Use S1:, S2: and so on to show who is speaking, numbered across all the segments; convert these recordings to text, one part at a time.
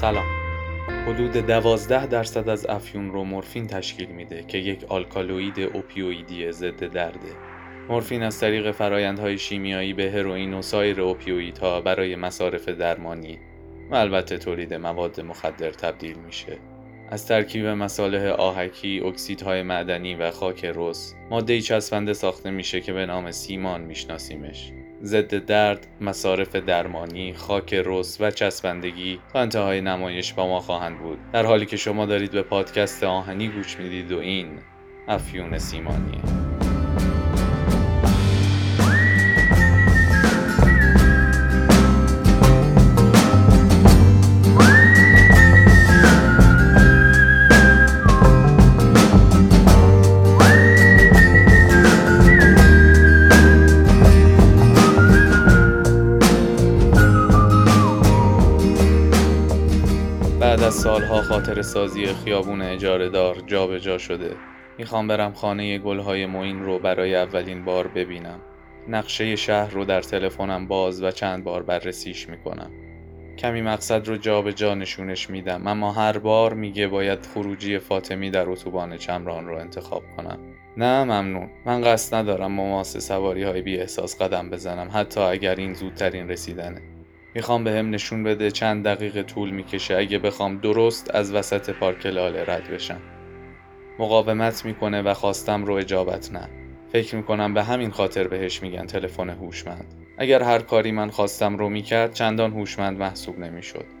S1: سلام. حدود دوازده درصد از افیون رو مورفین تشکیل میده که یک آلکالوئید اوپیویدی ضد درده. مورفین از طریق فرایندهای شیمیایی به هروئین و سایر اوپیویدها برای مصارف درمانی و البته تولید مواد مخدر تبدیل میشه. از ترکیب مصالح آهکی، اکسیدهای معدنی و خاک رس ماده چسبنده ساخته میشه که به نام سیمان میشناسیمش. ضد درد، مصارف درمانی، خاک رس و چسبندگی تا انتهای نمایش با ما خواهند بود. در حالی که شما دارید به پادکست آهنی گوش می‌دید و این افیون سیمانیه. از سالها خاطر سازی خیابون اجاره دار جابجا جا شده. می‌خوام برم خانه گلهای موین رو برای اولین بار ببینم. نقشه شهر رو در تلفنم باز و چند بار بررسیش می‌کنم. کمی مقصد رو جابجا جا نشونش میدم اما هر بار میگه باید خروجی فاطمی در اتوبان چمران رو انتخاب کنم. نه ممنون. من قصد ندارم مماس سواری های بی احساس قدم بزنم حتی اگر این زودترین رسیدنه. می‌خوام به هم نشون بده چند دقیقه طول می‌کشه. اگه بخوام درست از وسط پارک لاله رد بشم. مقاومت می‌کنه و خواستم رو اجابت نه. فکر می‌کنم به همین خاطر بهش میگن تلفن هوشمند. اگر هر کاری من خواستم رو می‌کرد چندان هوشمند محسوب نمی‌شد.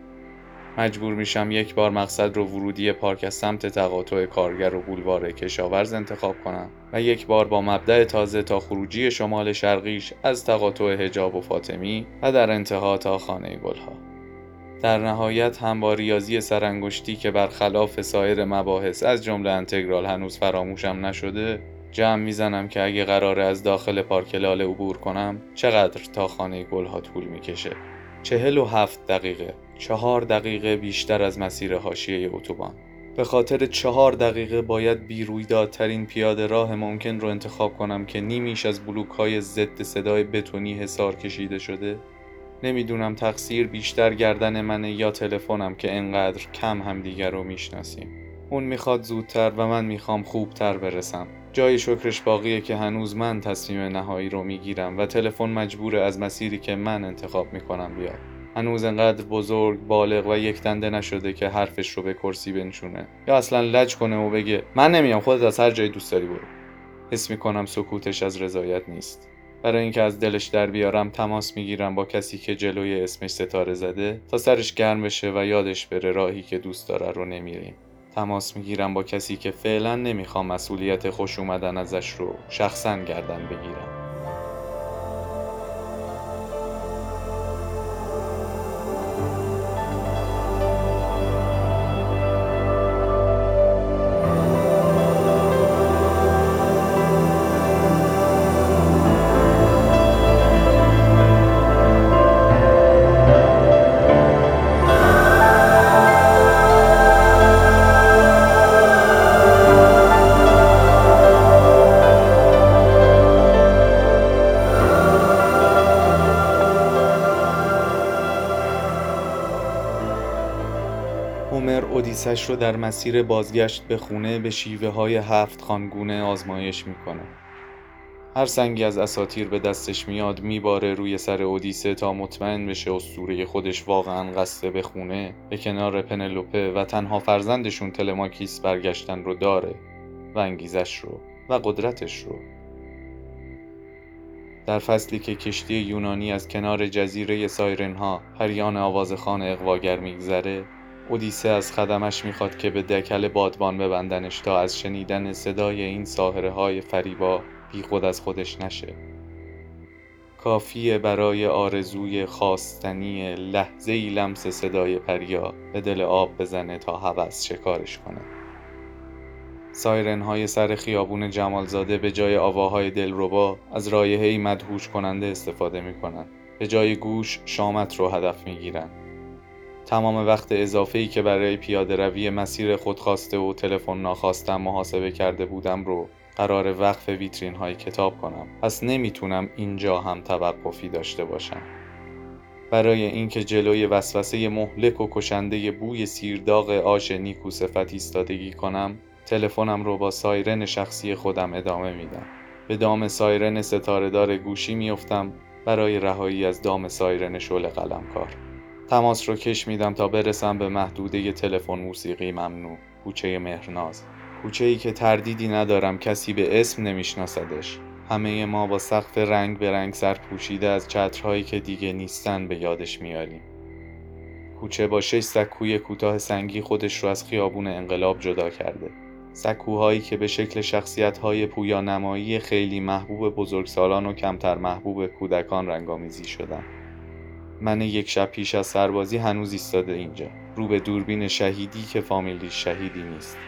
S1: مجبور میشم یک بار مقصد رو ورودی پارک از سمت تقاطع کارگر و بولوار کشاورز انتخاب کنم و یک بار با مبدع تازه تا خروجی شمال شرقیش از تقاطع هجاب و فاطمی و در انتها تا خانه گلها. در نهایت هم با ریاضی سرانگشتی که برخلاف سایر مباحث از جمله انتگرال هنوز فراموشم نشده جمع می‌زنم که اگه قراره از داخل پارک لاله عبور کنم چقدر تا خانه گلها طول می‌کشه؟ چهل و هفت دقیقه. چهار دقیقه بیشتر از مسیر حاشیه اتوبان. به خاطر چهار دقیقه باید بیرویدادترین پیاده راه ممکن رو انتخاب کنم که نیمیش از بلوک های ضد صدای بتونی حسار کشیده شده. نمی‌دونم تقصیر بیشتر گردن منه یا تلفنم که انقدر کم هم دیگر رو می‌شناسیم. اون می‌خواد زودتر و من می‌خوام خوبتر برسم. جای شکرش باقیه که هنوز من تصمیم نهایی رو می‌گیرم و تلفن مجبوره از مسیری که من انتخاب می‌کنم بیاد. هنوز انقدر بزرگ بالغ و یک دنده نشده که حرفش رو به کرسی بنشونه. یا اصلا لج کنه و بگه من نمیام خودت از هر جای دوست داری برو. حس می‌کنم سکوتش از رضایت نیست. برای اینکه از دلش در بیارم تماس می‌گیرم با کسی که جلوی اسمش ستاره زده تا سرش گرم بشه و یادش بره راهی که دوست داره رو نمیریم. تماس می‌گیرم با کسی که فعلا نمی‌خوام مسئولیت خوش اومدن ازش رو شخصا گردن بگیرم. اودیسش رو در مسیر بازگشت به خونه به شیوه های هفت خانگونه آزمایش می‌کنه. هر سنگی از اساتیر به دستش میاد میباره روی سر اودیسه تا مطمئن بشه اسطوره خودش واقعا قصد به خونه به کنار پنلوپه و تنها فرزندشون تلماکیس برگشتن رو داره و انگیزش رو و قدرتش رو در فصلی که کشتی یونانی از کنار جزیره سایرنها پریان آوازخان اقواگر میگذره اودیسه از خدمش می‌خواد که به دکل بادبان ببندنش تا از شنیدن صدای این ساهره های فریبا بی خود از خودش نشه. کافیه برای آرزوی خواستنی لحظه ای لمس صدای پریا به دل آب بزنه تا هوس شکارش کنه. سایرن های سر خیابون جمالزاده به جای آواهای دلربا از رایحه‌ای مدهوش کننده استفاده می‌کنن. به جای گوش شامت رو هدف می‌گیرن. تمام وقت اضافه ای که برای پیاده روی مسیر خودخواسته و تلفن ناخواستم محاسبه کرده بودم رو قرار وقف ویترین های کتاب کنم. پس نمی‌تونم اینجا هم توقفی داشته باشم. برای اینکه جلوی وسوسه مهلک و کشنده بوی سیرداغ آش نیکو صفت ایستادگی کنم تلفنم رو با سایرن شخصی خودم ادامه میدم. به دام سایرن ستارهدار گوشی میافتم برای رهایی از دام سایرن شل قلمکار. تماس رو کش میدم تا برسم به محدوده تلفن موسیقی ممنوع. کوچه مهرناز. کوچه ای که تردیدی ندارم کسی به اسم نمیشناسدش. همه ما با سقف رنگ به رنگ سر پوشیده از چترهایی که دیگه نیستن به یادش میاریم کوچه با شش سکوی کوتاه سنگی خودش رو از خیابون انقلاب جدا کرده. سکوهایی که به شکل شخصیت های پویانمایی خیلی محبوب بزرگسالان و کمتر محبوب کودکان رنگامیزی شدن. من یک شب پیش از سربازی هنوز ایستاده اینجا. رو به دوربین شهیدی که فامیلی شهیدی نیست.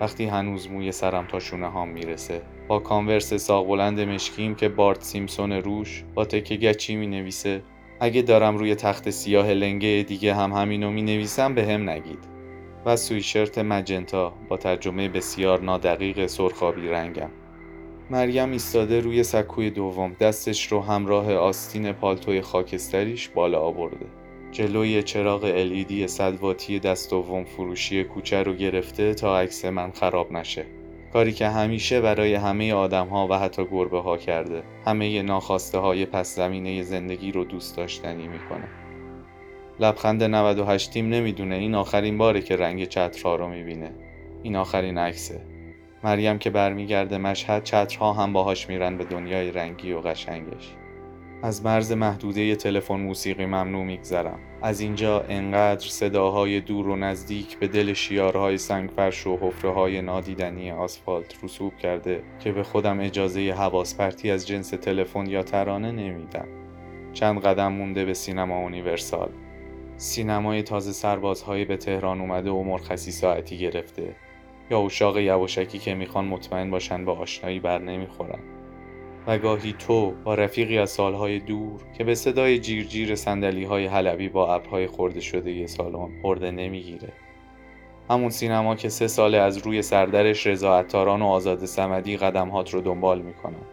S1: وقتی هنوز موی سرم تا شونه هام می‌رسه با کانورس ساق بلند مشکیم که بارت سیمسون روش با تکه گچی می نویسه اگه دارم روی تخت سیاه لنگه دیگه هم همینو می نویسم به هم نگید. و سویشرت مجنتا با ترجمه بسیار نادقیق سرخابی رنگم. مریم ایستاده روی سکوی دوم. دستش رو همراه آستین پالتوی خاکستریش بالا آورده. جلوی چراغ LED صد واتی دست دوم فروشی کوچه رو گرفته تا عکس من خراب نشه. کاری که همیشه برای همه آدم ها و حتی گربه ها کرده. همه ناخواسته های پس زمینه زندگی رو دوست داشتنی می‌کنه. لبخند 98 تیم نمی‌دونه. این آخرین باره که رنگ چترها رو می‌بینه. این آخرین عکسه. مریم که برمیگرده مشهد چترها هم باهاش میرن به دنیای رنگی و قشنگش. از مرز محدوده تلفن موسیقی ممنوع میگذرم. از اینجا انقدر صداهای دور و نزدیک به دل شیارهای سنگفرش و حفره های نادیدنی آسفالت رسوب کرده که به خودم اجازه حواس پرتی از جنس تلفن یا ترانه نمیدم. چند قدم مونده به سینما اونیورسال سینمای تازه سربازهایی به تهران اومده و مرخصی ساعتی گرفته. یا اشاق یواشکی که می‌خوان مطمئن باشن با آشنایی بر نمی‌خورن. و گاهی تو با رفیقی از سالهای دور که به صدای جیرجیر سندلی های حلبی با ابرهای خورده شده یه سالن خورده نمی‌گیره. همون سینما که سه ساله از روی سردرش رضا عطاران و آزاد سمدی قدمهات رو دنبال می‌کنن.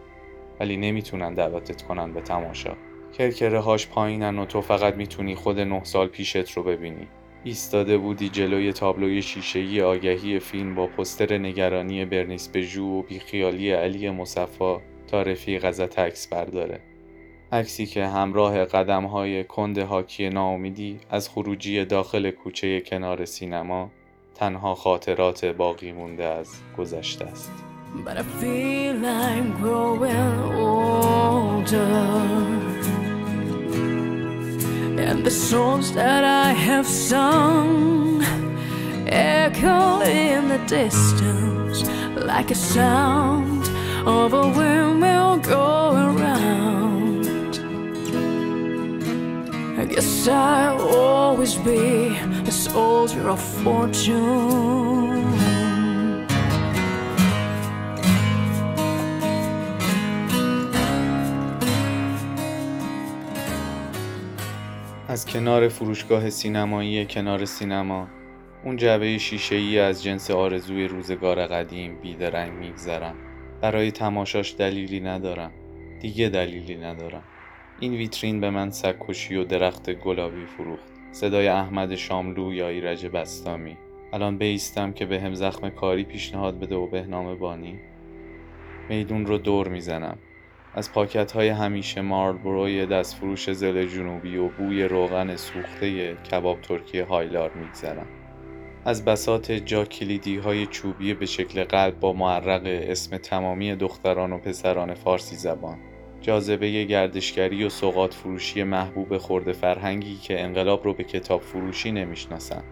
S1: ولی نمی‌تونن دعوتت کنن به تماشا. کرکره هاش پایینن و تو فقط می‌تونی خود نه سال پیشت رو ببینی. ایستاده بودی جلوی تابلوی شیشه‌ای آگهی فیلم با پستر نگرانی برنیس بجو و بیخیالی علی مصفا تا رفیق ازت عکس برداره. عکسی که همراه قدم های کند حاکی ناامیدی از خروجی داخل کوچه کنار سینما تنها خاطرات باقی مونده از گذشته است. But I feel I'm growing older. And the songs that I have sung Echo in the distance Like a sound of a windmill going around. I guess I'll always be a soldier of fortune. از کنار فروشگاه سینمایی کنار سینما اون جعبه شیشه ای از جنس آرزوی روزگار قدیم بیدرنگ میگذرم. برای تماشاش دلیلی ندارم. دیگه دلیلی ندارم. این ویترین به من سگکشی و درخت گلابی فروخت. صدای احمد شاملو یا ایرج بستامی. الان بیستم که به هم زخم کاری پیشنهاد بده و بهنام بانی. میدون رو دور می‌زنم. از پاکت های همیشه مارلبروی دستفروش ضلع جنوبی و بوی روغن سوخته کباب ترکی هایلار میگذرم. از بساط جا کلیدی های چوبی به شکل قلب با معرق اسم تمامی دختران و پسران فارسی زبان جاذبه گردشگری و سوغات فروشی محبوب خرده فرهنگی که انقلاب رو به کتاب فروشی نمی‌شناسن.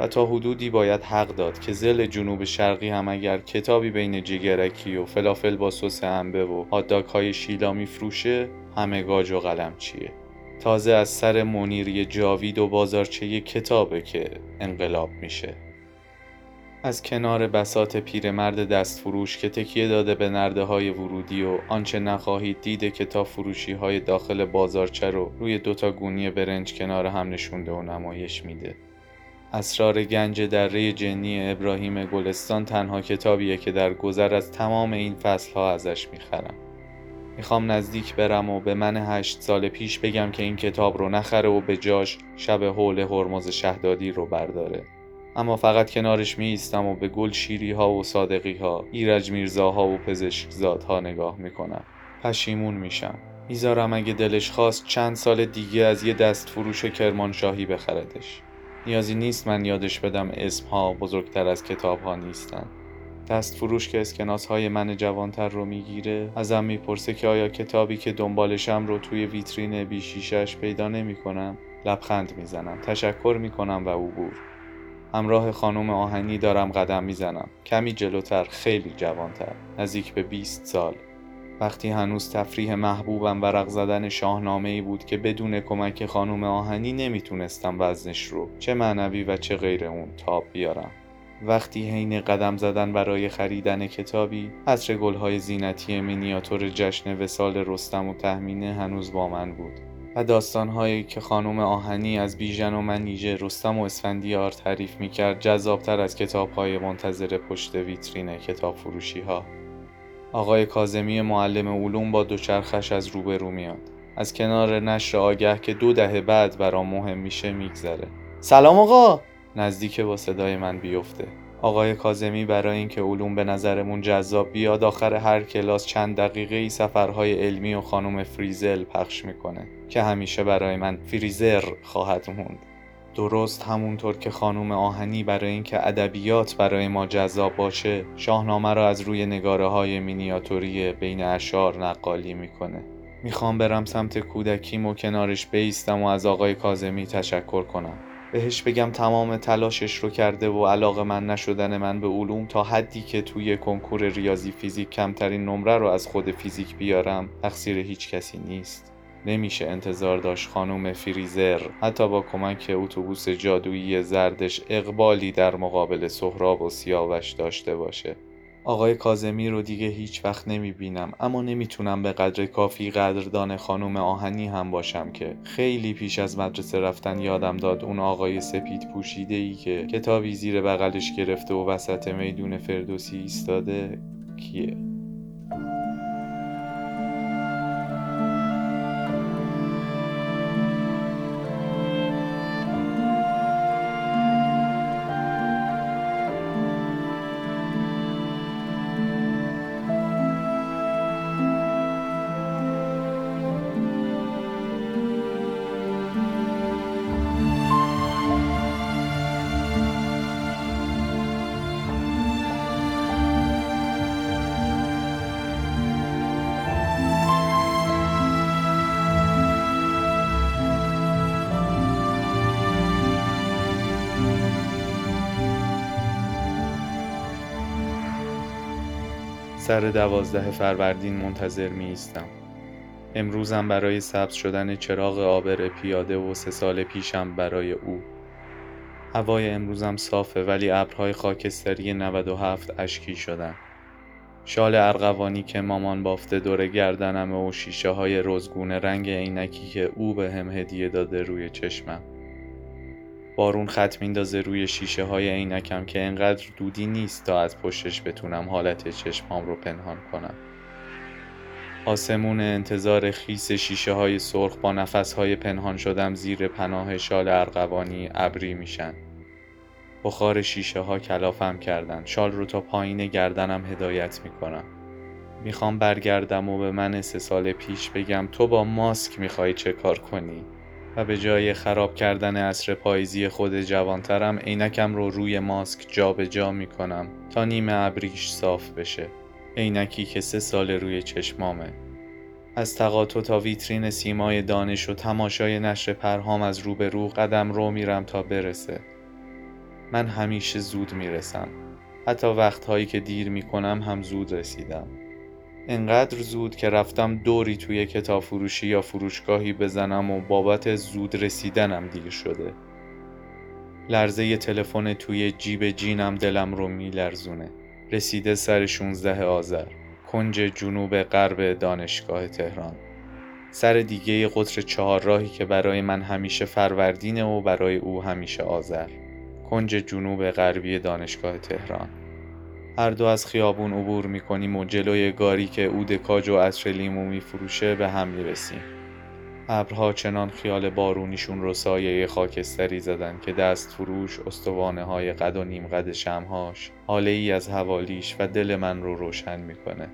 S1: و تا حدودی باید حق داد که ضلع جنوب شرقی هم اگر کتابی بین جگرکی و فلافل با سس انبه و هات‌داگ های شیلا فروشه همه گاج و قلم چیه؟ تازه از سر منیری جاوید و بازارچه کتابه که انقلاب میشه. از کنار بسات پیرمرد دستفروش که تکیه داده به نرده های ورودی و آنچه نخواهید دیده کتاب فروشی های داخل بازارچه رو روی دوتا گونی برنج کنار هم نشونده و نمایش میده. اسرار گنج دره جنی ابراهیم گلستان تنها کتابیه که در گذر از تمام این فصلها ازش می‌خرم. می‌خوام نزدیک برم و به من هشت سال پیش بگم که این کتاب رو نخره و به جاش شب حول هرمز شهدادی رو برداره. اما فقط کنارش می ایستم و به گل شیری ها و صادقی ها ایرج میرزاها و پزشک زادها نگاه می‌کنم. پشیمون میشم. می‌ذارم اگه دلش خواست چند سال دیگه از یه دست فروش کرمانشاهی بخردش نیازی نیست من یادش بدم اسم ها بزرگتر از کتاب ها نیستن. دست فروش که اسکناس های من جوانتر رو می‌گیره ازم می‌پرسه که آیا کتابی که دنبالشم رو توی ویترین بیشیشش پیدا نمی‌کنم؟ لبخند می‌زنم تشکر می‌کنم و عبور. همراه خانم آهنی دارم قدم می‌زنم. کمی جلوتر خیلی جوانتر. نزدیک به 20 سال. وقتی هنوز تفریح محبوبم ورق زدن شاهنامه ای بود که بدون کمک خانم آهنی نمی‌تونستم وزنش رو چه معنوی و چه غیر اون تاب بیارم. وقتی حین قدم زدن برای خریدن کتابی عطر گلهای زینتی مینیاتور جشن وسال رستم و تهمینه هنوز با من بود. و داستانهایی که خانم آهنی از بیژن و منیژه رستم و اسفندیار تعریف می‌کرد جذابتر از کتابهای منتظر پشت ویترین کتاب فروشی ها آقای کازمی معلم علوم با دوچرخش از روبرو میاد. از کنار نشر آگه که دو دهه بعد برام مهم میشه میگذره. سلام آقا. نزدیک با صدای من بیفته. آقای کازمی برای اینکه علوم به نظرمون جذاب بیاد آخر هر کلاس چند دقیقه ای سفرهای علمی و خانم فریزل پخش می‌کنه که همیشه برای من فریزر خواهد موند. درست همونطور که خانم آهنی برای اینکه ادبیات برای ما جذاب باشه شاهنامه را از روی نگاره های مینیاتوری بین اشار نقالی می‌کنه. می‌خوام برم سمت کودکیم و کنارش بیستم و از آقای کازمی تشکر کنم. بهش بگم تمام تلاشش رو کرده و علاقه من نشدن من به علوم تا حدی که توی کنکور ریاضی فیزیک کمترین نمره رو از خود فیزیک بیارم تقصیر هیچ کسی نیست. نمیشه انتظار داشت خانم فریزر حتی با کمک اتوبوس جادویی زردش اقبالی در مقابل سهراب و سیاوش داشته باشه. آقای کازمی رو دیگه هیچ وقت نمی بینم اما نمی‌تونم به قدر کافی قدردان خانم آهنی هم باشم که خیلی پیش از مدرسه رفتن یادم داد اون آقای سپید پوشیده ای که کتابی زیر بغلش گرفته و وسط میدون فردوسی ایستاده کیه؟ سر دوازده فروردین منتظر می ایستم. امروزم برای سبز شدن چراغ آبر پیاده و سه سال پیشم برای او. هوای امروزم صافه ولی ابرهای خاکستری 97 اشکی شدن. شال ارغوانی که مامان بافته دور گردنم و شیشه های رزگونه رنگ عینکی که او به هم هدیه داده روی چشمم. بارون خط میندازه روی شیشه های عینکم که انقدر دودی نیست تا از پشتش بتونم حالت چشمام رو پنهان کنم. آسمون انتظار خیس شیشه های سرخ با نفس های پنهان شدم زیر پناه شال ارغوانی ابری میشن. بخار شیشه ها کلافم کردن. شال رو تا پایین گردنم هدایت می‌کنم. می‌خوام برگردم و به من سه سال پیش بگم تو با ماسک می‌خوای چه کار کنی؟ و به جای خراب کردن عصر پاییزی خود جوانترم عینکم رو روی ماسک جابجا جا می کنم تا نیمه ابریش صاف بشه. عینکی که سه سال روی چشمامه. از تقاطع تا ویترین سیمای دانش و تماشای نشر پرهام از رو به رو قدم رو میرم تا برسه. من همیشه زود می‌رسم. حتی وقتهایی که دیر می‌کنم هم زود رسیدم. انقدر زود که رفتم دوری توی کتاب فروشی یا فروشگاهی بزنم و بابت زود رسیدنم دیر شده. لرزه تلفن توی جیب جینم دلم رو میلرزونه. رسیده سر 16 آذر. کنج جنوب غرب دانشگاه تهران. سر دیگه قطر چهار راهی که برای من همیشه فروردینه و برای او همیشه آذر. کنج جنوب غربی دانشگاه تهران. هر دو از خیابون عبور می‌کنیم و جلوی گاری که عود کاج و عطر لیمو میفروشه به هم می‌رسیم. ابرها چنان خیال بارونیشون رو سایه خاکستری زدن که دست فروش استوانه های قد و نیم قد شمهاش حاله ای از حوالیش و دل من رو روشن می‌کنه.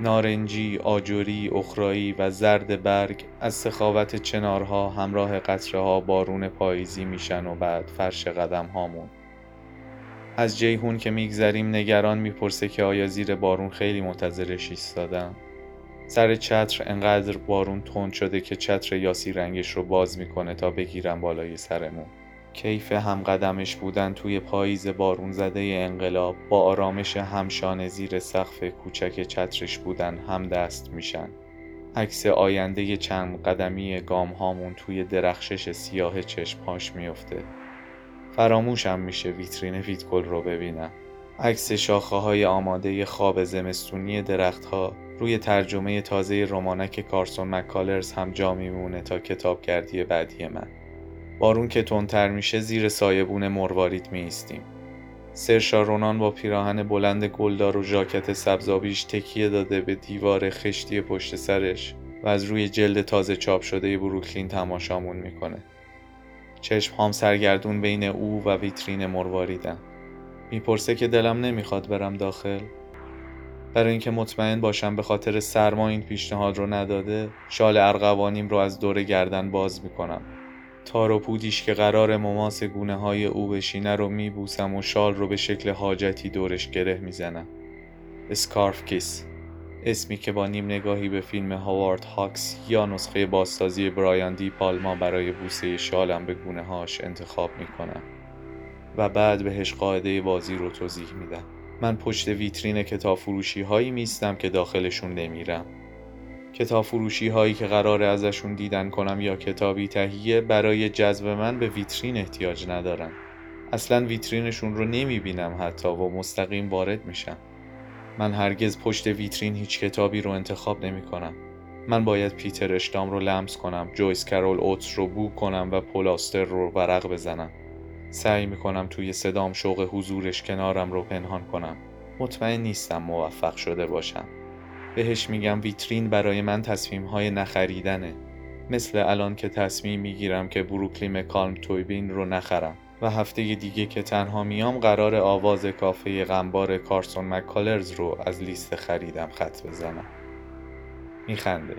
S1: نارنجی، آجوری، اخرایی و زرد برگ از سخاوت چنارها همراه قطره ها بارون پاییزی میشن و بعد فرش قدم هامون از جیهون که میگذریم نگران می‌پرسه که آیا زیر بارون خیلی منتظرش ایستادم. سر چتر انقدر بارون تند شده که چتر یاسی رنگش رو باز می‌کنه تا بگیرم بالای سرمون. کیف هم قدمش بودن توی پاییز بارون زده انقلاب با آرامش همشان زیر سقف کوچک چترش بودن هم دست میشن. عکس آینده چند قدمی گام هامون توی درخشش سیاه چشمهاش میفته فراموشم میشه ویترین ویتگل رو ببینم عکس شاخه های آماده خواب زمستونی درختها روی ترجمه تازه رمانک کارسون مکالرز هم جا میمونه تا کتابگردی بعدی من بارون که تندتر میشه زیر سایبون مروارید می ایستیم. سرشا رونان با پیراهن بلند گلدار و ژاکت سبزابیش تکیه داده به دیوار خشتی پشت سرش و از روی جلد تازه چاپ شده بروکلین تماشامون می‌کنه. چشم هام سرگردون بین او و ویترین مرواریدن. می‌پرسه که دلم نمی‌خواد برم داخل. برای اینکه مطمئن باشم به خاطر سرما این پیشنهاد رو نداده شال ارغوانیم رو از دور گردن باز می‌کنم. تار و پودیش که قرار مماس گونه های او بشینه رو میبوسم و شال رو به شکل حاجتی دورش گره می‌زنم. اسکارف کیس. اسمی که با نیم نگاهی به فیلم هاوارد هاکس یا نسخه بازسازی برایان دی پالما برای بوسه شالم به گونه هاش انتخاب می‌کنم و بعد بهش قاعده بازی رو توضیح میدم من پشت ویترین کتاب فروشی هایی میستم که داخلشون نمیرم. کتاب فروشی هایی که قرار ازشون دیدن کنم یا کتابی تهیه برای جذب من به ویترین احتیاج ندارن. اصلا ویترینشون رو نمی بینم حتی و مستقیم وارد میشم. من هرگز پشت ویترین هیچ کتابی رو انتخاب نمی کنم من باید پیتر اشتام رو لمس کنم جویس کرول اوتس رو بو کنم و پولاستر رو ورق بزنم. سعی می‌کنم توی صدام شوق حضورش کنارم رو پنهان کنم. مطمئن نیستم موفق شده باشم. بهش میگم ویترین برای من تصمیم های نخریدنه. مثل الان که تصمیم می‌گیرم که بروکلیم کالم تویبین رو نخرم. و هفته دیگه که تنها میام قرار آواز کافه غمبار کارسون مکالرز رو از لیست خریدم خط بزنم. میخنده.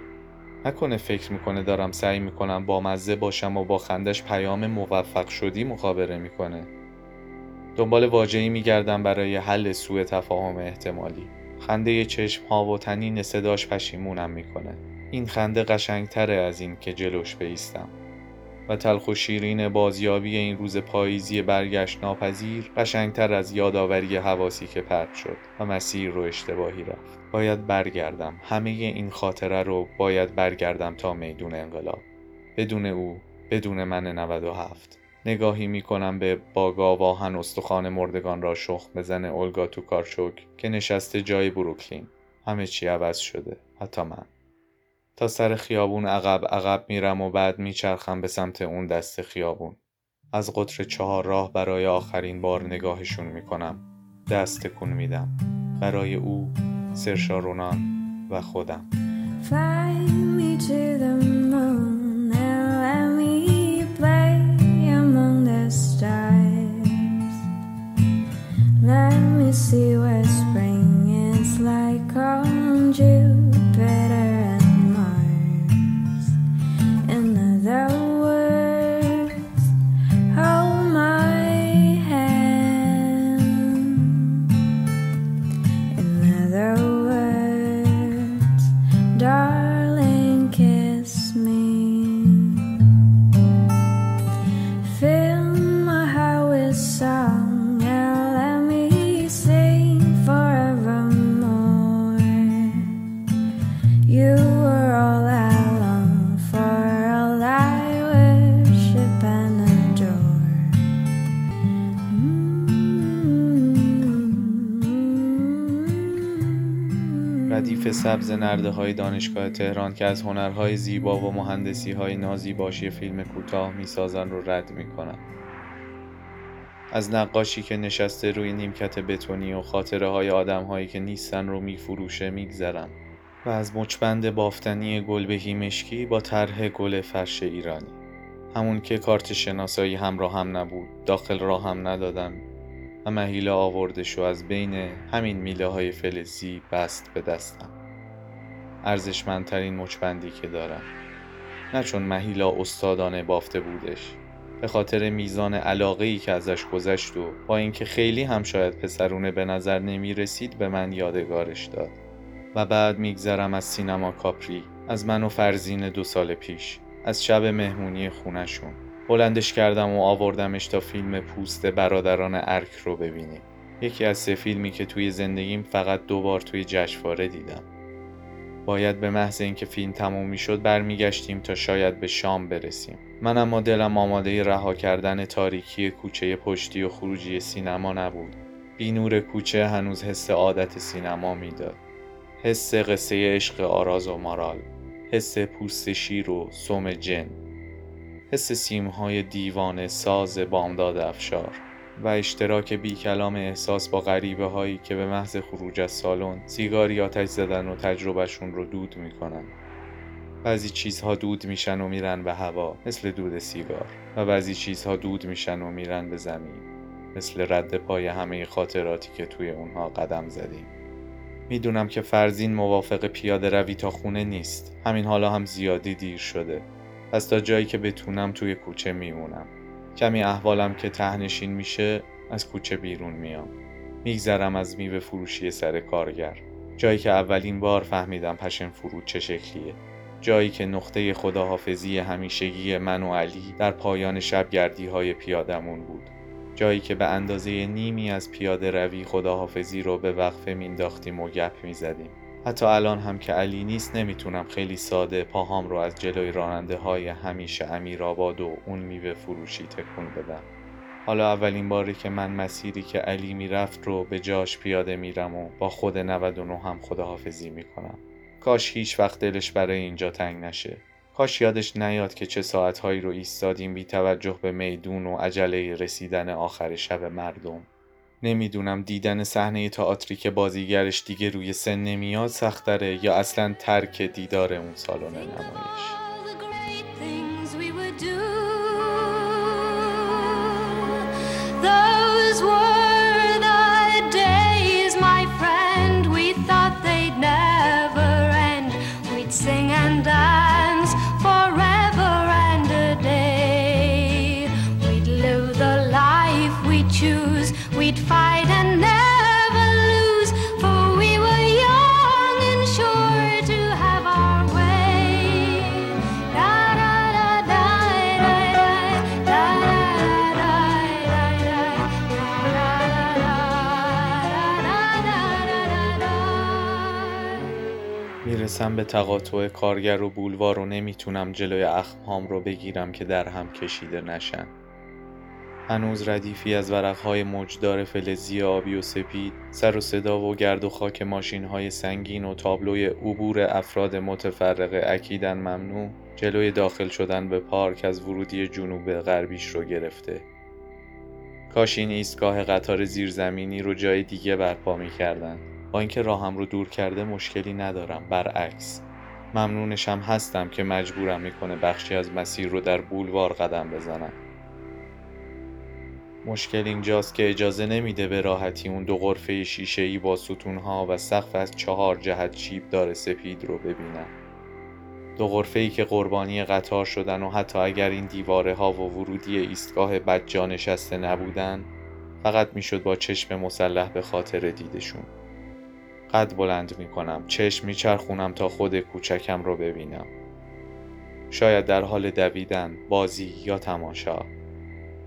S1: نکنه فکر می‌کنه دارم سعی می‌کنم با مزه باشم و با خندش پیام موفق شدی مخابره می‌کنه. دنبال واجهی میگردم برای حل سوء تفاهم احتمالی. خنده چشم ها و تنین صداش پشیمونم می‌کنه. این خنده قشنگتره از این که جلوش بیستم. و تلخ و شیرین بازیابی این روز پاییزی برگشت ناپذیر قشنگتر از یادآوری حواسی که پرت شد و مسیر رو اشتباهی رفت. باید برگردم. همه این خاطره رو باید برگردم تا میدون انقلاب. بدون او بدون من 97 نگاهی می‌کنم به با گاواهن استخوان مردگان را شخ بزنه اولگا تو کارچوک که نشسته جای بروکلین. همه چی عوض شده. حتی من. تا سر خیابون عقب عقب میرم و بعد میچرخم به سمت اون دست خیابون. از قطر چهار راه برای آخرین بار نگاهشون می‌کنم. دست تکون میدم. برای او سرشارونان و خودم. See where spring is like on Jupiter سبز نرده های دانشگاه تهران که از هنرهای زیبا و مهندسی های نازی باشی فیلم کوتاه می‌سازن رو رد می‌کنم از نقاشی که نشسته روی نیمکت بتونی و خاطره های آدم هایی که نیستن رو میفروشه میگذرم و از مچبند بافتنی گل بهی مشکی با طرح گل فرش ایرانی. همون که کارت شناسایی همراه هم نبود داخل را هم ندادم و مهیله آوردش و از بین همین میله های فلزی بست به دستم. ارزشمندترین مچبندی که دارم. نه چون مهیلا استادانه بافته بودش. به خاطر میزان علاقه ای که ازش گذشت و با اینکه خیلی هم شاید پسرونه به نظر نمی رسید به من یادگارش داد. و بعد میگذرم از سینما کاپری از من و فرزین دو سال پیش از شب مهمونی خونشون بلندش کردم و آوردمش تا فیلم پوست برادران ارک رو ببینیم. یکی از سه فیلمی که توی زندگیم فقط دو بار توی جشنواره دیدم. باید به محض اینکه فیلم تموم می‌شد برمیگشتیم تا شاید به شام برسیم. من اما دلم آماده رها کردن تاریکی کوچه پشتی و خروجی سینما نبود. بی نور کوچه هنوز حس عادت سینما می‌داد. حس قصه عشق آراز و مارال. حس پوست شیر و سوم جن. حس سیمهای دیوان ساز بامداد افشار. و اشتراک بی کلام احساس با غریبه هایی که به محض خروج از سالن سیگاری آتش زدن و تجربهشون رو دود می‌کنن. بعضی چیزها دود میشن و میرن به هوا مثل دود سیگار. و بعضی چیزها دود میشن و میرن به زمین مثل رد پای همه خاطراتی که توی اونها قدم زدیم. می‌دونم که فرزین موافق پیاده روی تا خونه نیست. همین حالا هم زیادی دیر شده. پس تا جایی که بتونم توی کوچه میمونم. کمی احوالم که تهنشین میشه از کوچه بیرون میام. میگذرم از میوه فروشی سر کارگر. جایی که اولین بار فهمیدم پشن فرود چه شکلیه. جایی که نقطه خداحافظی همیشگی من و علی در پایان شبگردی های پیادمون بود. جایی که به اندازه نیمی از پیاده روی خداحافظی رو به وقفه مینداختیم و گپ می‌زدیم. حتی الان هم که علی نیست نمی‌تونم خیلی ساده پاهام رو از جلوی راننده های همیشه امیرآباد و اون میوه فروشی تکون بدم. حالا اولین باری که من مسیری که علی می‌رفت رو به جاش پیاده میرم و با خود 99 هم خداحافظی می‌کنم. کاش هیچ وقت دلش برای اینجا تنگ نشه. کاش یادش نیاد که چه ساعتهایی رو ایستادیم بی توجه به میدون و عجله رسیدن آخر شب مردم. نمی‌دونم دیدن صحنه تئاتری که بازیگرش دیگه روی سن نمیاد سختره یا اصلا ترک دیدار اون سالن نمایش. می‌رسم به تقاطع کارگر و بولوار و نمی‌تونم جلوی اخمهام رو بگیرم که در هم کشیده نشن. هنوز ردیفی از ورقهای موجدار فلزی آبی و سپید سر و صدا و گرد و خاک ماشین های سنگین و تابلوی عبور افراد متفرقه اکیدن ممنوع جلوی داخل شدن به پارک از ورودی جنوب غربیش رو گرفته. کاش این ایستگاه قطار زیرزمینی رو جای دیگه برپا می‌کردن. با اینکه راهم رو دور کرده مشکلی ندارم برعکس. ممنونشم هستم که مجبورم می‌کنه بخشی از مسیر رو در بولوار قدم بزنم. مشکل اینجاست که اجازه نمیده به راحتی اون دو غرفه ای با ستونها و سقف از چهار جهت چیب داره سپید رو ببینم. دو غرفه ای که قربانی قطار شدن و حتی اگر این دیواره ها و ورودی ایستگاه بدجا نشسته نبودن فقط می‌شد با چشم مسلح به خاطر دیدشون. قد بلند می کنم چشم میچرخونم تا خود کوچکم رو ببینم. شاید در حال دویدن بازی یا تماشا.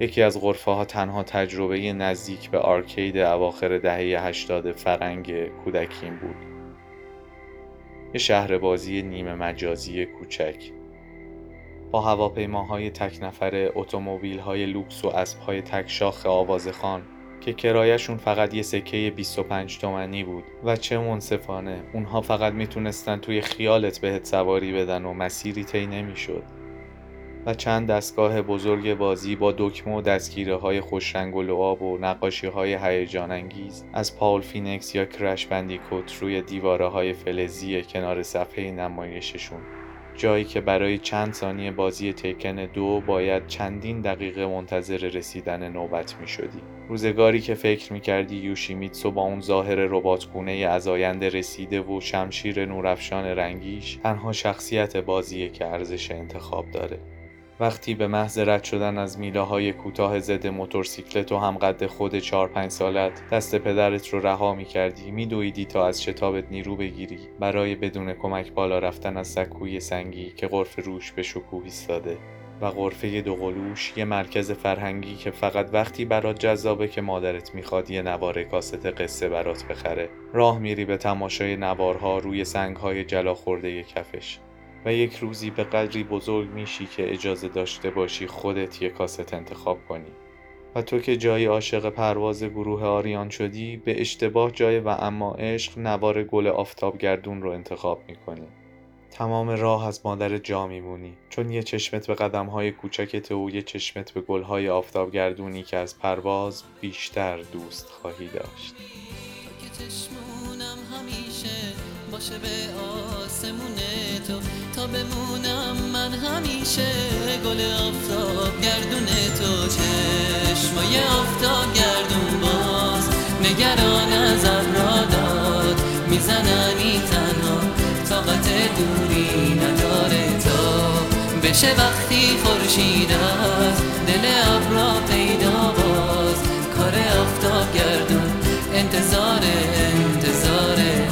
S1: یکی از غرفه ها تنها تجربه نزدیک به arcade اواخر دهه هشتاد فرنگ کودکیم بود. یه شهر بازی نیمه مجازی کوچک. با هواپیماهای تک نفره اتومبیل های لوکس و اسب های تک شاخ آوازخان که کرایشون فقط یه سکه 25 تومنی بود. و چه منصفانه اونها فقط می‌تونستن توی خیالت بهت سواری بدن و مسیری طی نمی‌شد. و چند دستگاه بزرگ بازی با دکمه و دستگیره های خوشرنگ و لعاب و نقاشی های هیجان انگیز از Paul Phoenix یا Crash Bandicoot روی دیواره های فلزی کنار صفحه نمایششون. جایی که برای چند ثانیه بازی Tekken دو باید چندین دقیقه منتظر رسیدن نوبت می شدی. روزگاری که فکر می کردی یوشیمیتسو با اون ظاهر رباتگونه از آینده رسیده و شمشیر نورافشان رنگیش تنها شخصیت بازیه که ارزش انتخاب داره. وقتی به محض رد شدن از میله های کوتاه ضد موتورسیکلت و همقد خود چهار پنج سالت دست پدرت رو رها می کردی می دویدی تا از شتابت نیرو بگیری برای بدون کمک بالا رفتن از سکوی سنگی که غرف روش به شکوه ایستاده و غرفه دوقلوش یه مرکز فرهنگی که فقط وقتی برات جذابه که مادرت می‌خواد یه نوار کاست قصه برات بخره. راه میری به تماشای نوارها روی سنگهای جلا خورده کفش و یک روزی به قدری بزرگ میشی که اجازه داشته باشی خودت یک کاست انتخاب کنی. و تو که جای عاشق پرواز گروه آریان شدی به اشتباه جای و اما عشق نوار گل آفتاب گردون رو انتخاب می‌کنی. تمام راه از مادر جا میمونی. چون یه چشمت به قدم های کوچکت و یه چشمت به گل های آفتاب گردونی که از پرواز بیشتر دوست خواهی داشت. باشه به آسمون تو تا بمونم من همیشه گل آفتاب گردون تو. چشمای آفتاب گردون باز نگران از ابراداد میزننی تنها. طاقت دوری نداره تا بشه وقتی خورشید از دل ابرا پیدا باز. کار آفتاب گردون انتظار انتظاره.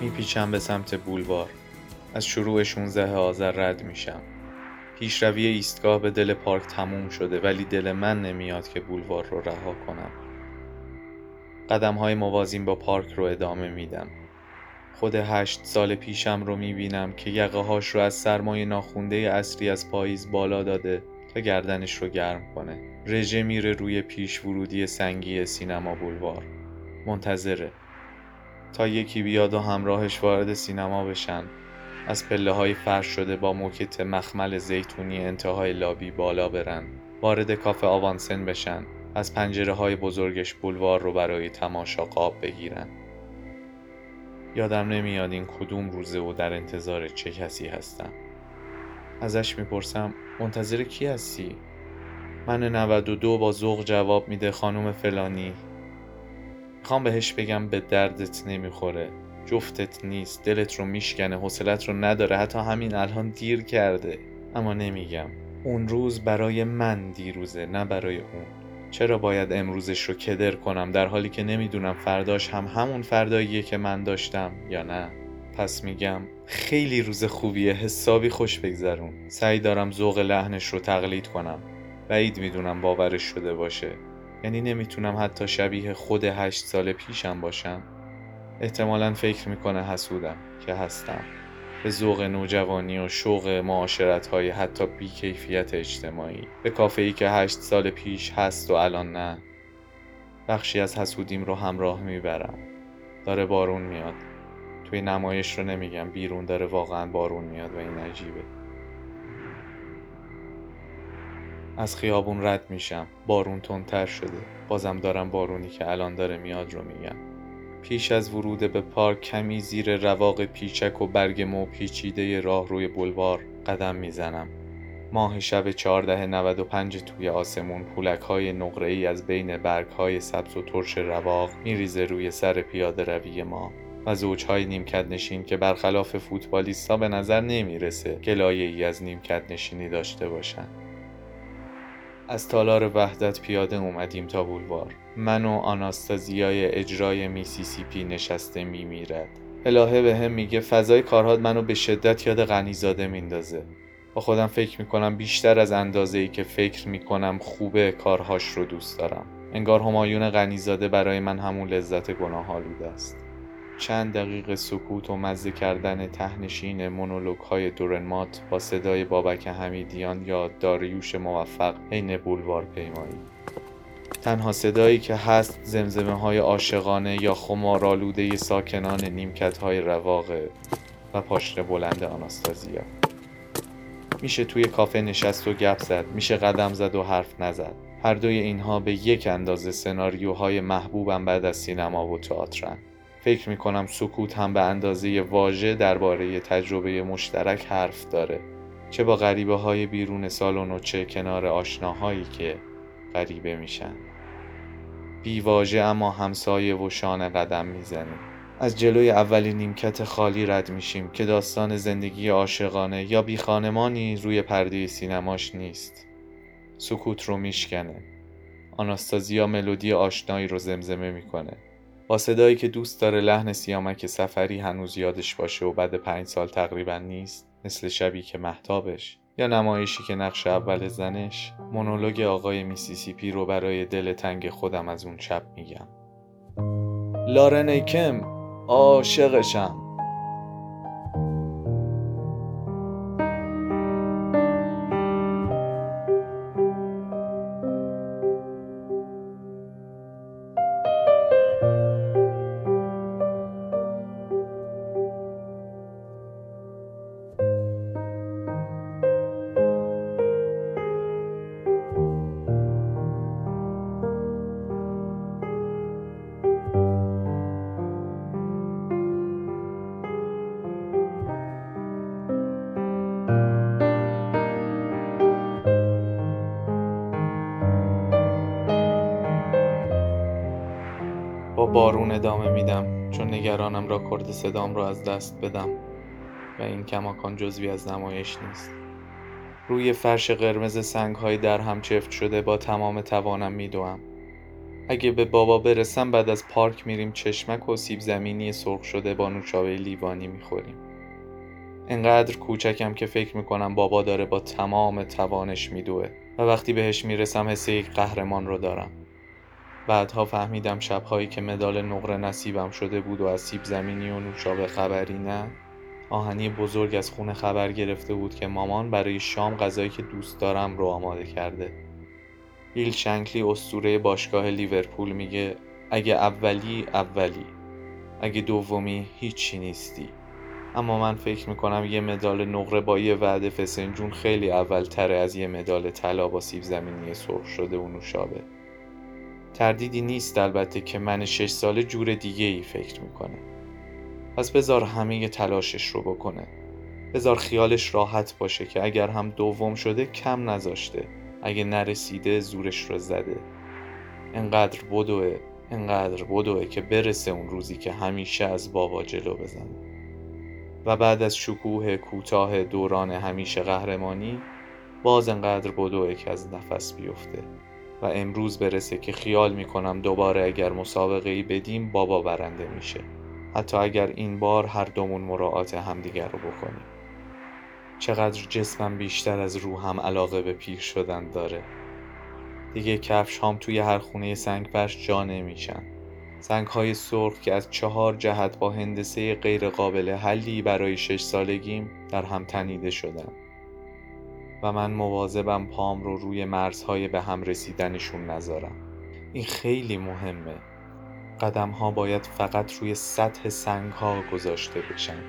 S1: میپیچم به سمت بولوار. از شروع 16 آذر رد میشم. پیشروی ایستگاه به دل پارک تموم شده ولی دل من نمیاد که بولوار رو رها کنم. قدم های موازین با پارک رو ادامه میدم. خود هشت سال پیشم رو می‌بینم که یقه هاش رو از سرمای ناخونده اصری از پاییز بالا داده تا گردنش رو گرم کنه. رژه میره روی پیش ورودی سنگی سینما بولوار. منتظره. تا یکی بیاد و همراهش وارد سینما بشن. از پله های فرش شده با موکت مخمل زیتونی انتهای لابی بالا برن. وارد کافه آوانسن بشن. از پنجره های بزرگش بولوار رو برای تماشا قاب بگیرن. یادم نمیاد این کدوم روزه و در انتظار چه کسی هستم. ازش می‌پرسم منتظر کی هستی؟ من 92 با ذوق جواب میده خانم فلانی. می‌خوام بهش بگم به دردت نمی‌خوره. جفتت نیست دلت رو میشکنه حوصلت رو نداره حتی همین الان دیر کرده. اما نمیگم اون روز برای من دیروزه نه برای اون. چرا باید امروزش رو کدر کنم؟ در حالی که نمی‌دونم فرداش هم همون فرداییه که من داشتم یا نه. پس میگم خیلی روز خوبیه حسابی خوش بگذرون. سعی دارم ذوق لحنش رو تقلید کنم. بعید می‌دونم باورش شده باشه. یعنی نمی‌تونم حتی شبیه خود هشت سال پیشم باشم. احتمالا فکر می‌کنه حسودم که هستم. به ذوق نوجوانی و شوق معاشرت های حتی بیکیفیت اجتماعی. به کافه ای که هشت سال پیش هست و الان نه. بخشی از حسودیم رو همراه می‌برم. داره بارون میاد. توی نمایش رو نمیگم. بیرون داره واقعا بارون میاد و این عجیبه. از خیابون رد میشم. بارون تندتر شده. بازم دارم بارونی که الان داره میاد رو میگم. پیش از ورود به پارک کمی زیر رواق پیچک و برگ مو پیچیده راه روی بلوار قدم می‌زنم. ماه شب 1495 توی آسمون پولک های نقره ای از بین برگ های سبز و ترش رواق میریزه روی سر پیاده روی ما و زوجهای نیمکت نشین که برخلاف فوتبالیستا به نظر نمی‌رسه گلایه ای از نیمکت نشینی داشته باشن. از تالار وحدت پیاده اومدیم تا بولوار من و آناستازیای اجرای میسیسیپی نشسته میمیرد. الهه به هم میگه فضای کارهات منو به شدت یاد غنیزاده میندازه. با خودم فکر می‌کنم بیشتر از اندازه ای که فکر می‌کنم خوبه کارهاش رو دوست دارم. انگار همایون غنیزاده برای من همون لذت گناه است. چند دقیقه سکوت و مزه کردن تهنشین مونولوگ های دورنمات با صدای بابک حمیدیان یا داریوش موفق حین بولوار پیمایی. تنها صدایی که هست زمزمه های عاشقانه یا خمارالوده ساکنان نیمکت های رواقه و پاشنه بلند آناستازیا. میشه توی کافه نشست و گپ زد میشه قدم زد و حرف نزد. هر دوی اینها به یک اندازه سناریوهای محبوبم بعد از سینما و تئاترن. فکر می‌کنم سکوت هم به اندازه واژه درباره تجربه مشترک حرف داره. چه با غریبه های بیرون سالن و چه کنار آشناهایی که غریبه میشن. بی واژه اما همسایه و شانه قدم می‌زنیم. از جلوی اولین نیمکت خالی رد میشیم که داستان زندگی عاشقانه یا بی خانمانی روی پرده سینماش نیست. سکوت رو میشکنه. آناستازیا ملودی آشنایی رو زمزمه می‌کنه. با صدایی که دوست داره لحن سیامک سفری هنوز یادش باشه و بعد پنج سال تقریبا نیست مثل شبی که محتابش یا نمایشی که نقش اول زنش مونولوگ آقای میسیسیپی رو برای دل تنگ خودم از اون شب میگم. لارن ایکم عاشقشم. نگرانم را کرد صدام را از دست بدم و این کماکان جزوی از نمایش نیست. روی فرش قرمز سنگ های در هم چفت شده با تمام توانم میدوم. اگه به بابا برسم بعد از پارک میریم چشمک و سیب زمینی سرخ شده با نوشابه لیوانی می‌خوریم. انقدر کوچکم که فکر می‌کنم بابا داره با تمام توانش میدوه و وقتی بهش می‌رسم حس یک قهرمان رو دارم. بعدها فهمیدم شبهایی که مدال نقره نصیبم شده بود و از سیب زمینی و نوشابه خبری نه. آهنی بزرگ از خونه خبر گرفته بود که مامان برای شام غذایی که دوست دارم رو آماده کرده. بیل شنکلی استوره باشگاه لیورپول میگه اگه اولی اولی. اگه دومی هیچی نیستی. اما من فکر می‌کنم یه مدال نقره با یه وعده فسنجون خیلی اول تره از یه مدال طلا با سیب زمینی سرخ شده و نوشابه. تردیدی نیست البته که من شش ساله جور دیگه ای فکر می‌کنه. پس بذار همه تلاشش رو بکنه. بذار خیالش راحت باشه که اگر هم دوم شده کم نذاشته. اگه نرسیده زورش رو زده. انقدر بدوه انقدر بدوه که برسه اون روزی که همیشه از بابا جلو بزنه و بعد از شکوه کوتاه دوران همیشه قهرمانی باز انقدر بدوه که از نفس بیفته. و امروز برسه که خیال می‌کنم دوباره اگر مسابقه ای بدیم بابا برنده میشه. حتی اگر این بار هر دومون مراعات همدیگر رو بکنیم. چقدر جسمم بیشتر از روحم علاقه به پیر شدن داره. دیگه کفش هام توی هر خونه سنگ فرش جا نمیشن سنگ های سرخ که از چهار جهت با هندسه غیر قابل حلی برای شش سالگیم در هم تنیده شدن. و من مواظبم پام رو روی مرزهای به هم رسیدنشون نذارم. این خیلی مهمه. قدم ها باید فقط روی سطح سنگ ها گذاشته بشن.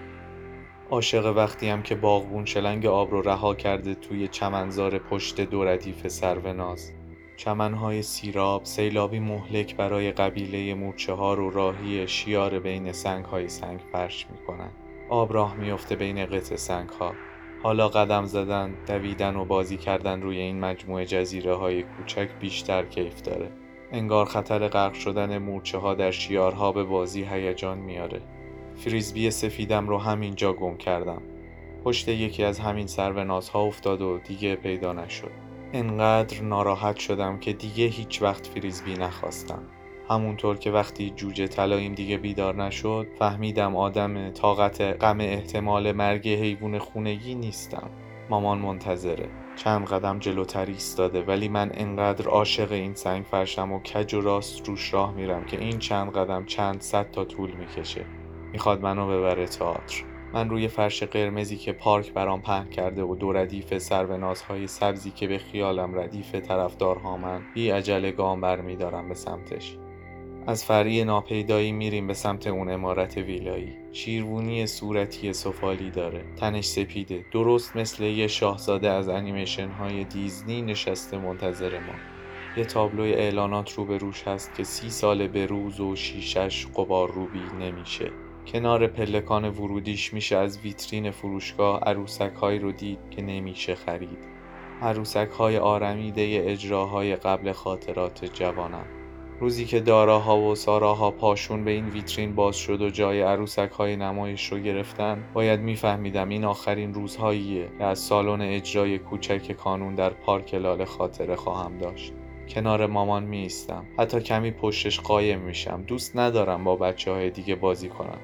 S1: عاشق وقتی هم که باغبون شلنگ آب رو رها کرده توی چمنزار پشت دو ردیف سروناز. چمنهای سیراب سیلابی مهلک برای قبیله مورچه ها رو راهی شیار بین سنگ های سنگ فرش می‌کنن. آب راه میفته بین قطع سنگ ها حالا قدم زدن، دویدن و بازی کردن روی این مجموعه جزیره های کوچک بیشتر کیف داره. انگار خطر غرق شدن مورچه ها در شیارها به بازی هیجان میاره. فریزبی سفیدم رو همینجا گم کردم. پشت یکی از همین ها افتاد و دیگه پیدا نشد. انقدر ناراحت شدم که دیگه هیچ وقت فریزبی نخواستم. همونطور که وقتی جوجه طلاییم دیگه بیدار نشد فهمیدم آدم طاقت غم احتمال مرگ حیوان خونگی نیستم. مامان منتظره. چند قدم جلوتر ایستاده ولی من انقدر عاشق این سنگ فرشم و کج و راست روش راه میرم که این چند قدم چند صد تا طول می‌کشه. می‌خواد منو ببره تئاتر. من روی فرش قرمزی که پارک برام پهن کرده و دو ردیف سرونازهای سبزی که به خیالم ردیف طرفدارهامن بی عجله گام برمیدارم به سمتش. از فری ناپیدایی میریم به سمت اون امارت ویلایی. شیروونی صورتی سفالی داره. تنش سپیده. درست مثل یه شاهزاده از انیمیشن های دیزنی نشسته منتظر ما. یه تابلوی اعلانات رو به روش هست که سی سال به روز و شیشش قبار روبی نمیشه. کنار پلکان ورودیش میشه از ویترین فروشگاه عروسک رو دید که نمیشه خرید. عروسک های آرمیده اجراهای قبل خاطرات جوانم روزی که داراها و ساراها پاشون به این ویترین باز شد و جای عروسک های نمایش رو گرفتن باید میفهمیدم این آخرین روزهاییه که از سالن اجرای کوچک کانون در پارک لاله خاطره خواهم داشت. کنار مامان می حتی کمی پشتش قایم میشم. دوست ندارم با بچه های دیگه بازی کنم.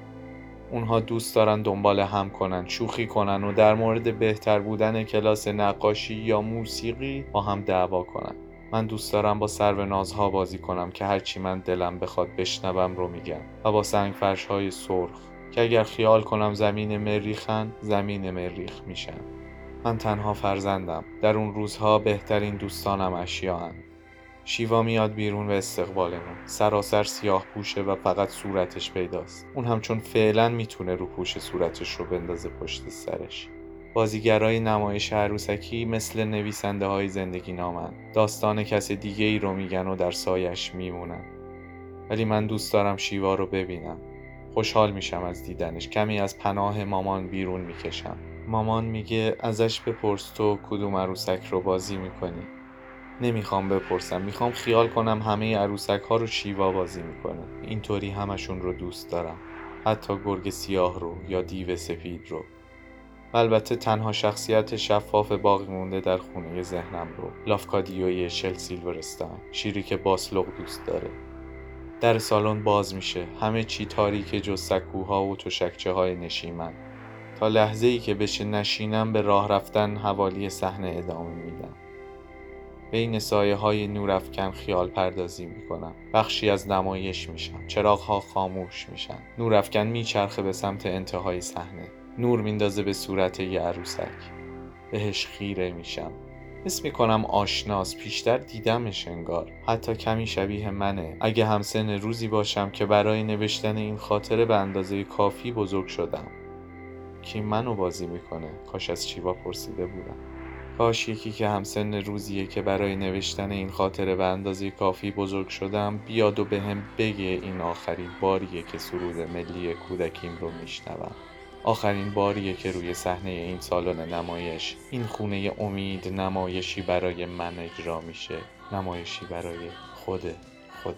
S1: اونها دوست دارن دنبال هم کنن شوخی کنن و در مورد بهتر بودن کلاس نقاشی یا موسیقی با هم دعوا کنن. من دوست دارم با سر نازها بازی کنم که هرچی من دلم بخواد بشنوم رو میگم و با سنگ فرش های سرخ. که اگر خیال کنم زمین مریخن زمین مریخ میشن. من تنها فرزندم. در اون روزها بهترین دوستانم اشیاء شیوا میاد بیرون به استقبالمون سراسر سیاه پوشه و فقط صورتش پیداست. اون هم چون فعلا می‌تونه رو پوش صورتش رو بندازه پشت سرش. بازیگرای نمایش عروسکی مثل نویسنده های زندگی نامن داستان کس دیگه ای رو میگن و در سایش میمونن. ولی من دوست دارم شیوا رو ببینم. خوشحال میشم از دیدنش. کمی از پناه مامان بیرون می‌کشم. مامان میگه ازش بپرس تو کدوم عروسک رو بازی می‌کنی. نمی‌خوام بپرسم. می‌خوام خیال کنم همه عروسک ها رو شیوا بازی می‌کنه. اینطوری همشون رو دوست دارم. حتی گرگ سیاه رو یا دیو سفید رو. البته تنها شخصیت شفاف باقی مونده در خونه ذهنم رو. لافکادیوی شل سیلورستان شیری که باسلوق دوست داره. در سالن باز میشه. همه چی تاریک جز سکوها و تشکچه های نشیمن. تا لحظه ای که بشه نشینم به راه رفتن حوالی صحنه ادامه میدم. بین سایه های نورافکن خیال پردازی می‌کنم. بخشی از نمایش میشم. چراغ ها خاموش میشن. نورافکن میچرخه به سمت انتهای صحنه. نور میندازه به صورت یه عروسک. بهش خیره میشم. حس می‌کنم آشناس پیشتر دیدمش انگار. حتی کمی شبیه منه. اگه همسن روزی باشم که برای نوشتن این خاطره به اندازه کافی بزرگ شدم. کی منو بازی می‌کنه؟ کاش از چیوا پرسیده بودم. کاش یکی که همسن روزیه که برای نوشتن این خاطره به اندازه کافی بزرگ شدم بیاد و به هم بگه این آخرین باریه که سرود ملی کودکیم رو میشنوم. آخرین باریه که روی صحنه این سالن نمایش این خونه امید نمایشی برای من اجرا میشه. نمایشی برای خود خود.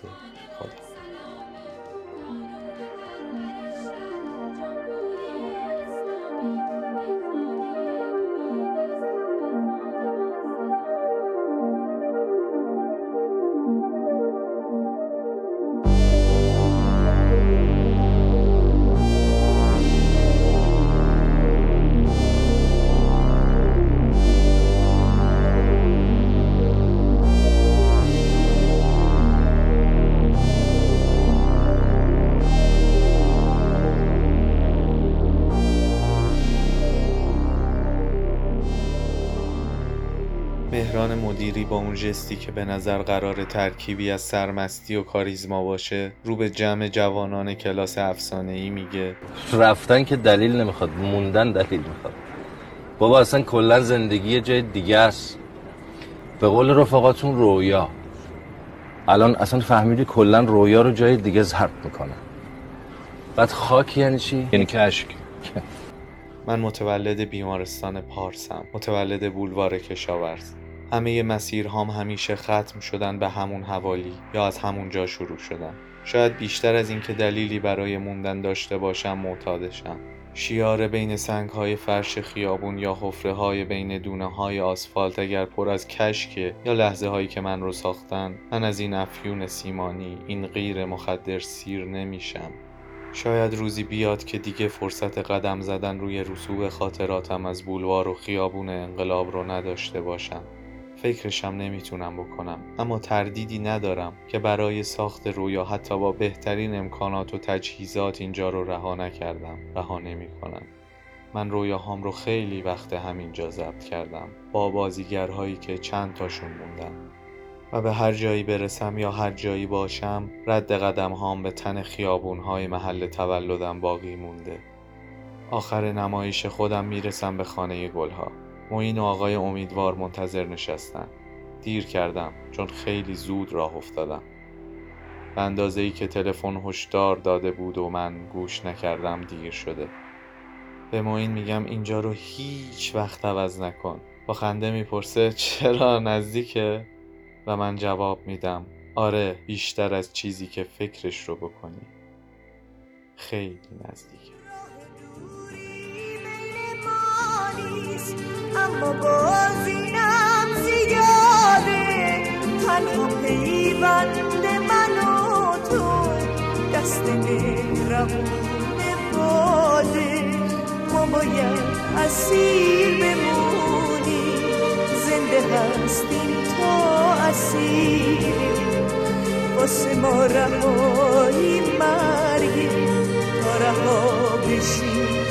S1: با اون جستی که به نظر قرار ترکیبی از سرمستی و کاریزما باشه رو به جمع جوانان کلاس افسانه ای میگه.
S2: رفتن که دلیل نمی‌خواد موندن دلیل می‌خواد. بابا اصلا کلا زندگی یه جای دیگه است. به قول رفقاتون رویا. الان اصلا فهمیدی کلا رویا رو جای دیگه ضرب می‌کنه. بعد خاک یعنی چی؟ یعنی کشک
S1: من متولد بیمارستان پارسم. متولد بولوار کشاورز. همه مسیرهام همیشه ختم شدن به همون حوالی یا از همون جا شروع شدن. شاید بیشتر از اینکه دلیلی برای موندن داشته باشم معتادشم. شیار بین سنگ های فرش خیابون یا حفره های بین دونه های آسفالت اگر پر از کشکه یا لحظه هایی که من رو ساختن من از این افیون سیمانی این غیر مخدر سیر نمیشم. شاید روزی بیاد که دیگه فرصت قدم زدن روی رسوب خاطراتم از بولوار و خیابون انقلاب رو نداشته باشم. فکرشم نمی‌تونم بکنم. اما تردیدی ندارم که برای ساخت رویا حتی با بهترین امکانات و تجهیزات اینجا رو رها نکردم. رها نمی‌کنم. من رویاهام رو خیلی وقت همینجا ضبط کردم. با بازیگرهایی که چند تاشون موندن. و به هر جایی برسم یا هر جایی باشم رد قدم هام به تن خیابون های محل تولدم باقی مونده. آخر نمایش خودم می‌رسم به خانه گلها. معین و آقای امیدوار منتظر نشستن دیر کردم چون خیلی زود راه افتادم. به اندازه ای که تلفن هشدار داده بود و من گوش نکردم دیر شده. به معین میگم اینجا رو هیچ وقت عوض نکن. با خنده می‌پرسه چرا نزدیکه؟ و من جواب میدم آره بیشتر از چیزی که فکرش رو بکنی. خیلی نزدیکه.
S3: اما باز اینم زیاده. تنها پیوند من و تو. دست مهربون باده ما باید اسیر بمونی. زنده هستیم تا اسیر واسه ما رهایی مرگی. تا رها بشیم.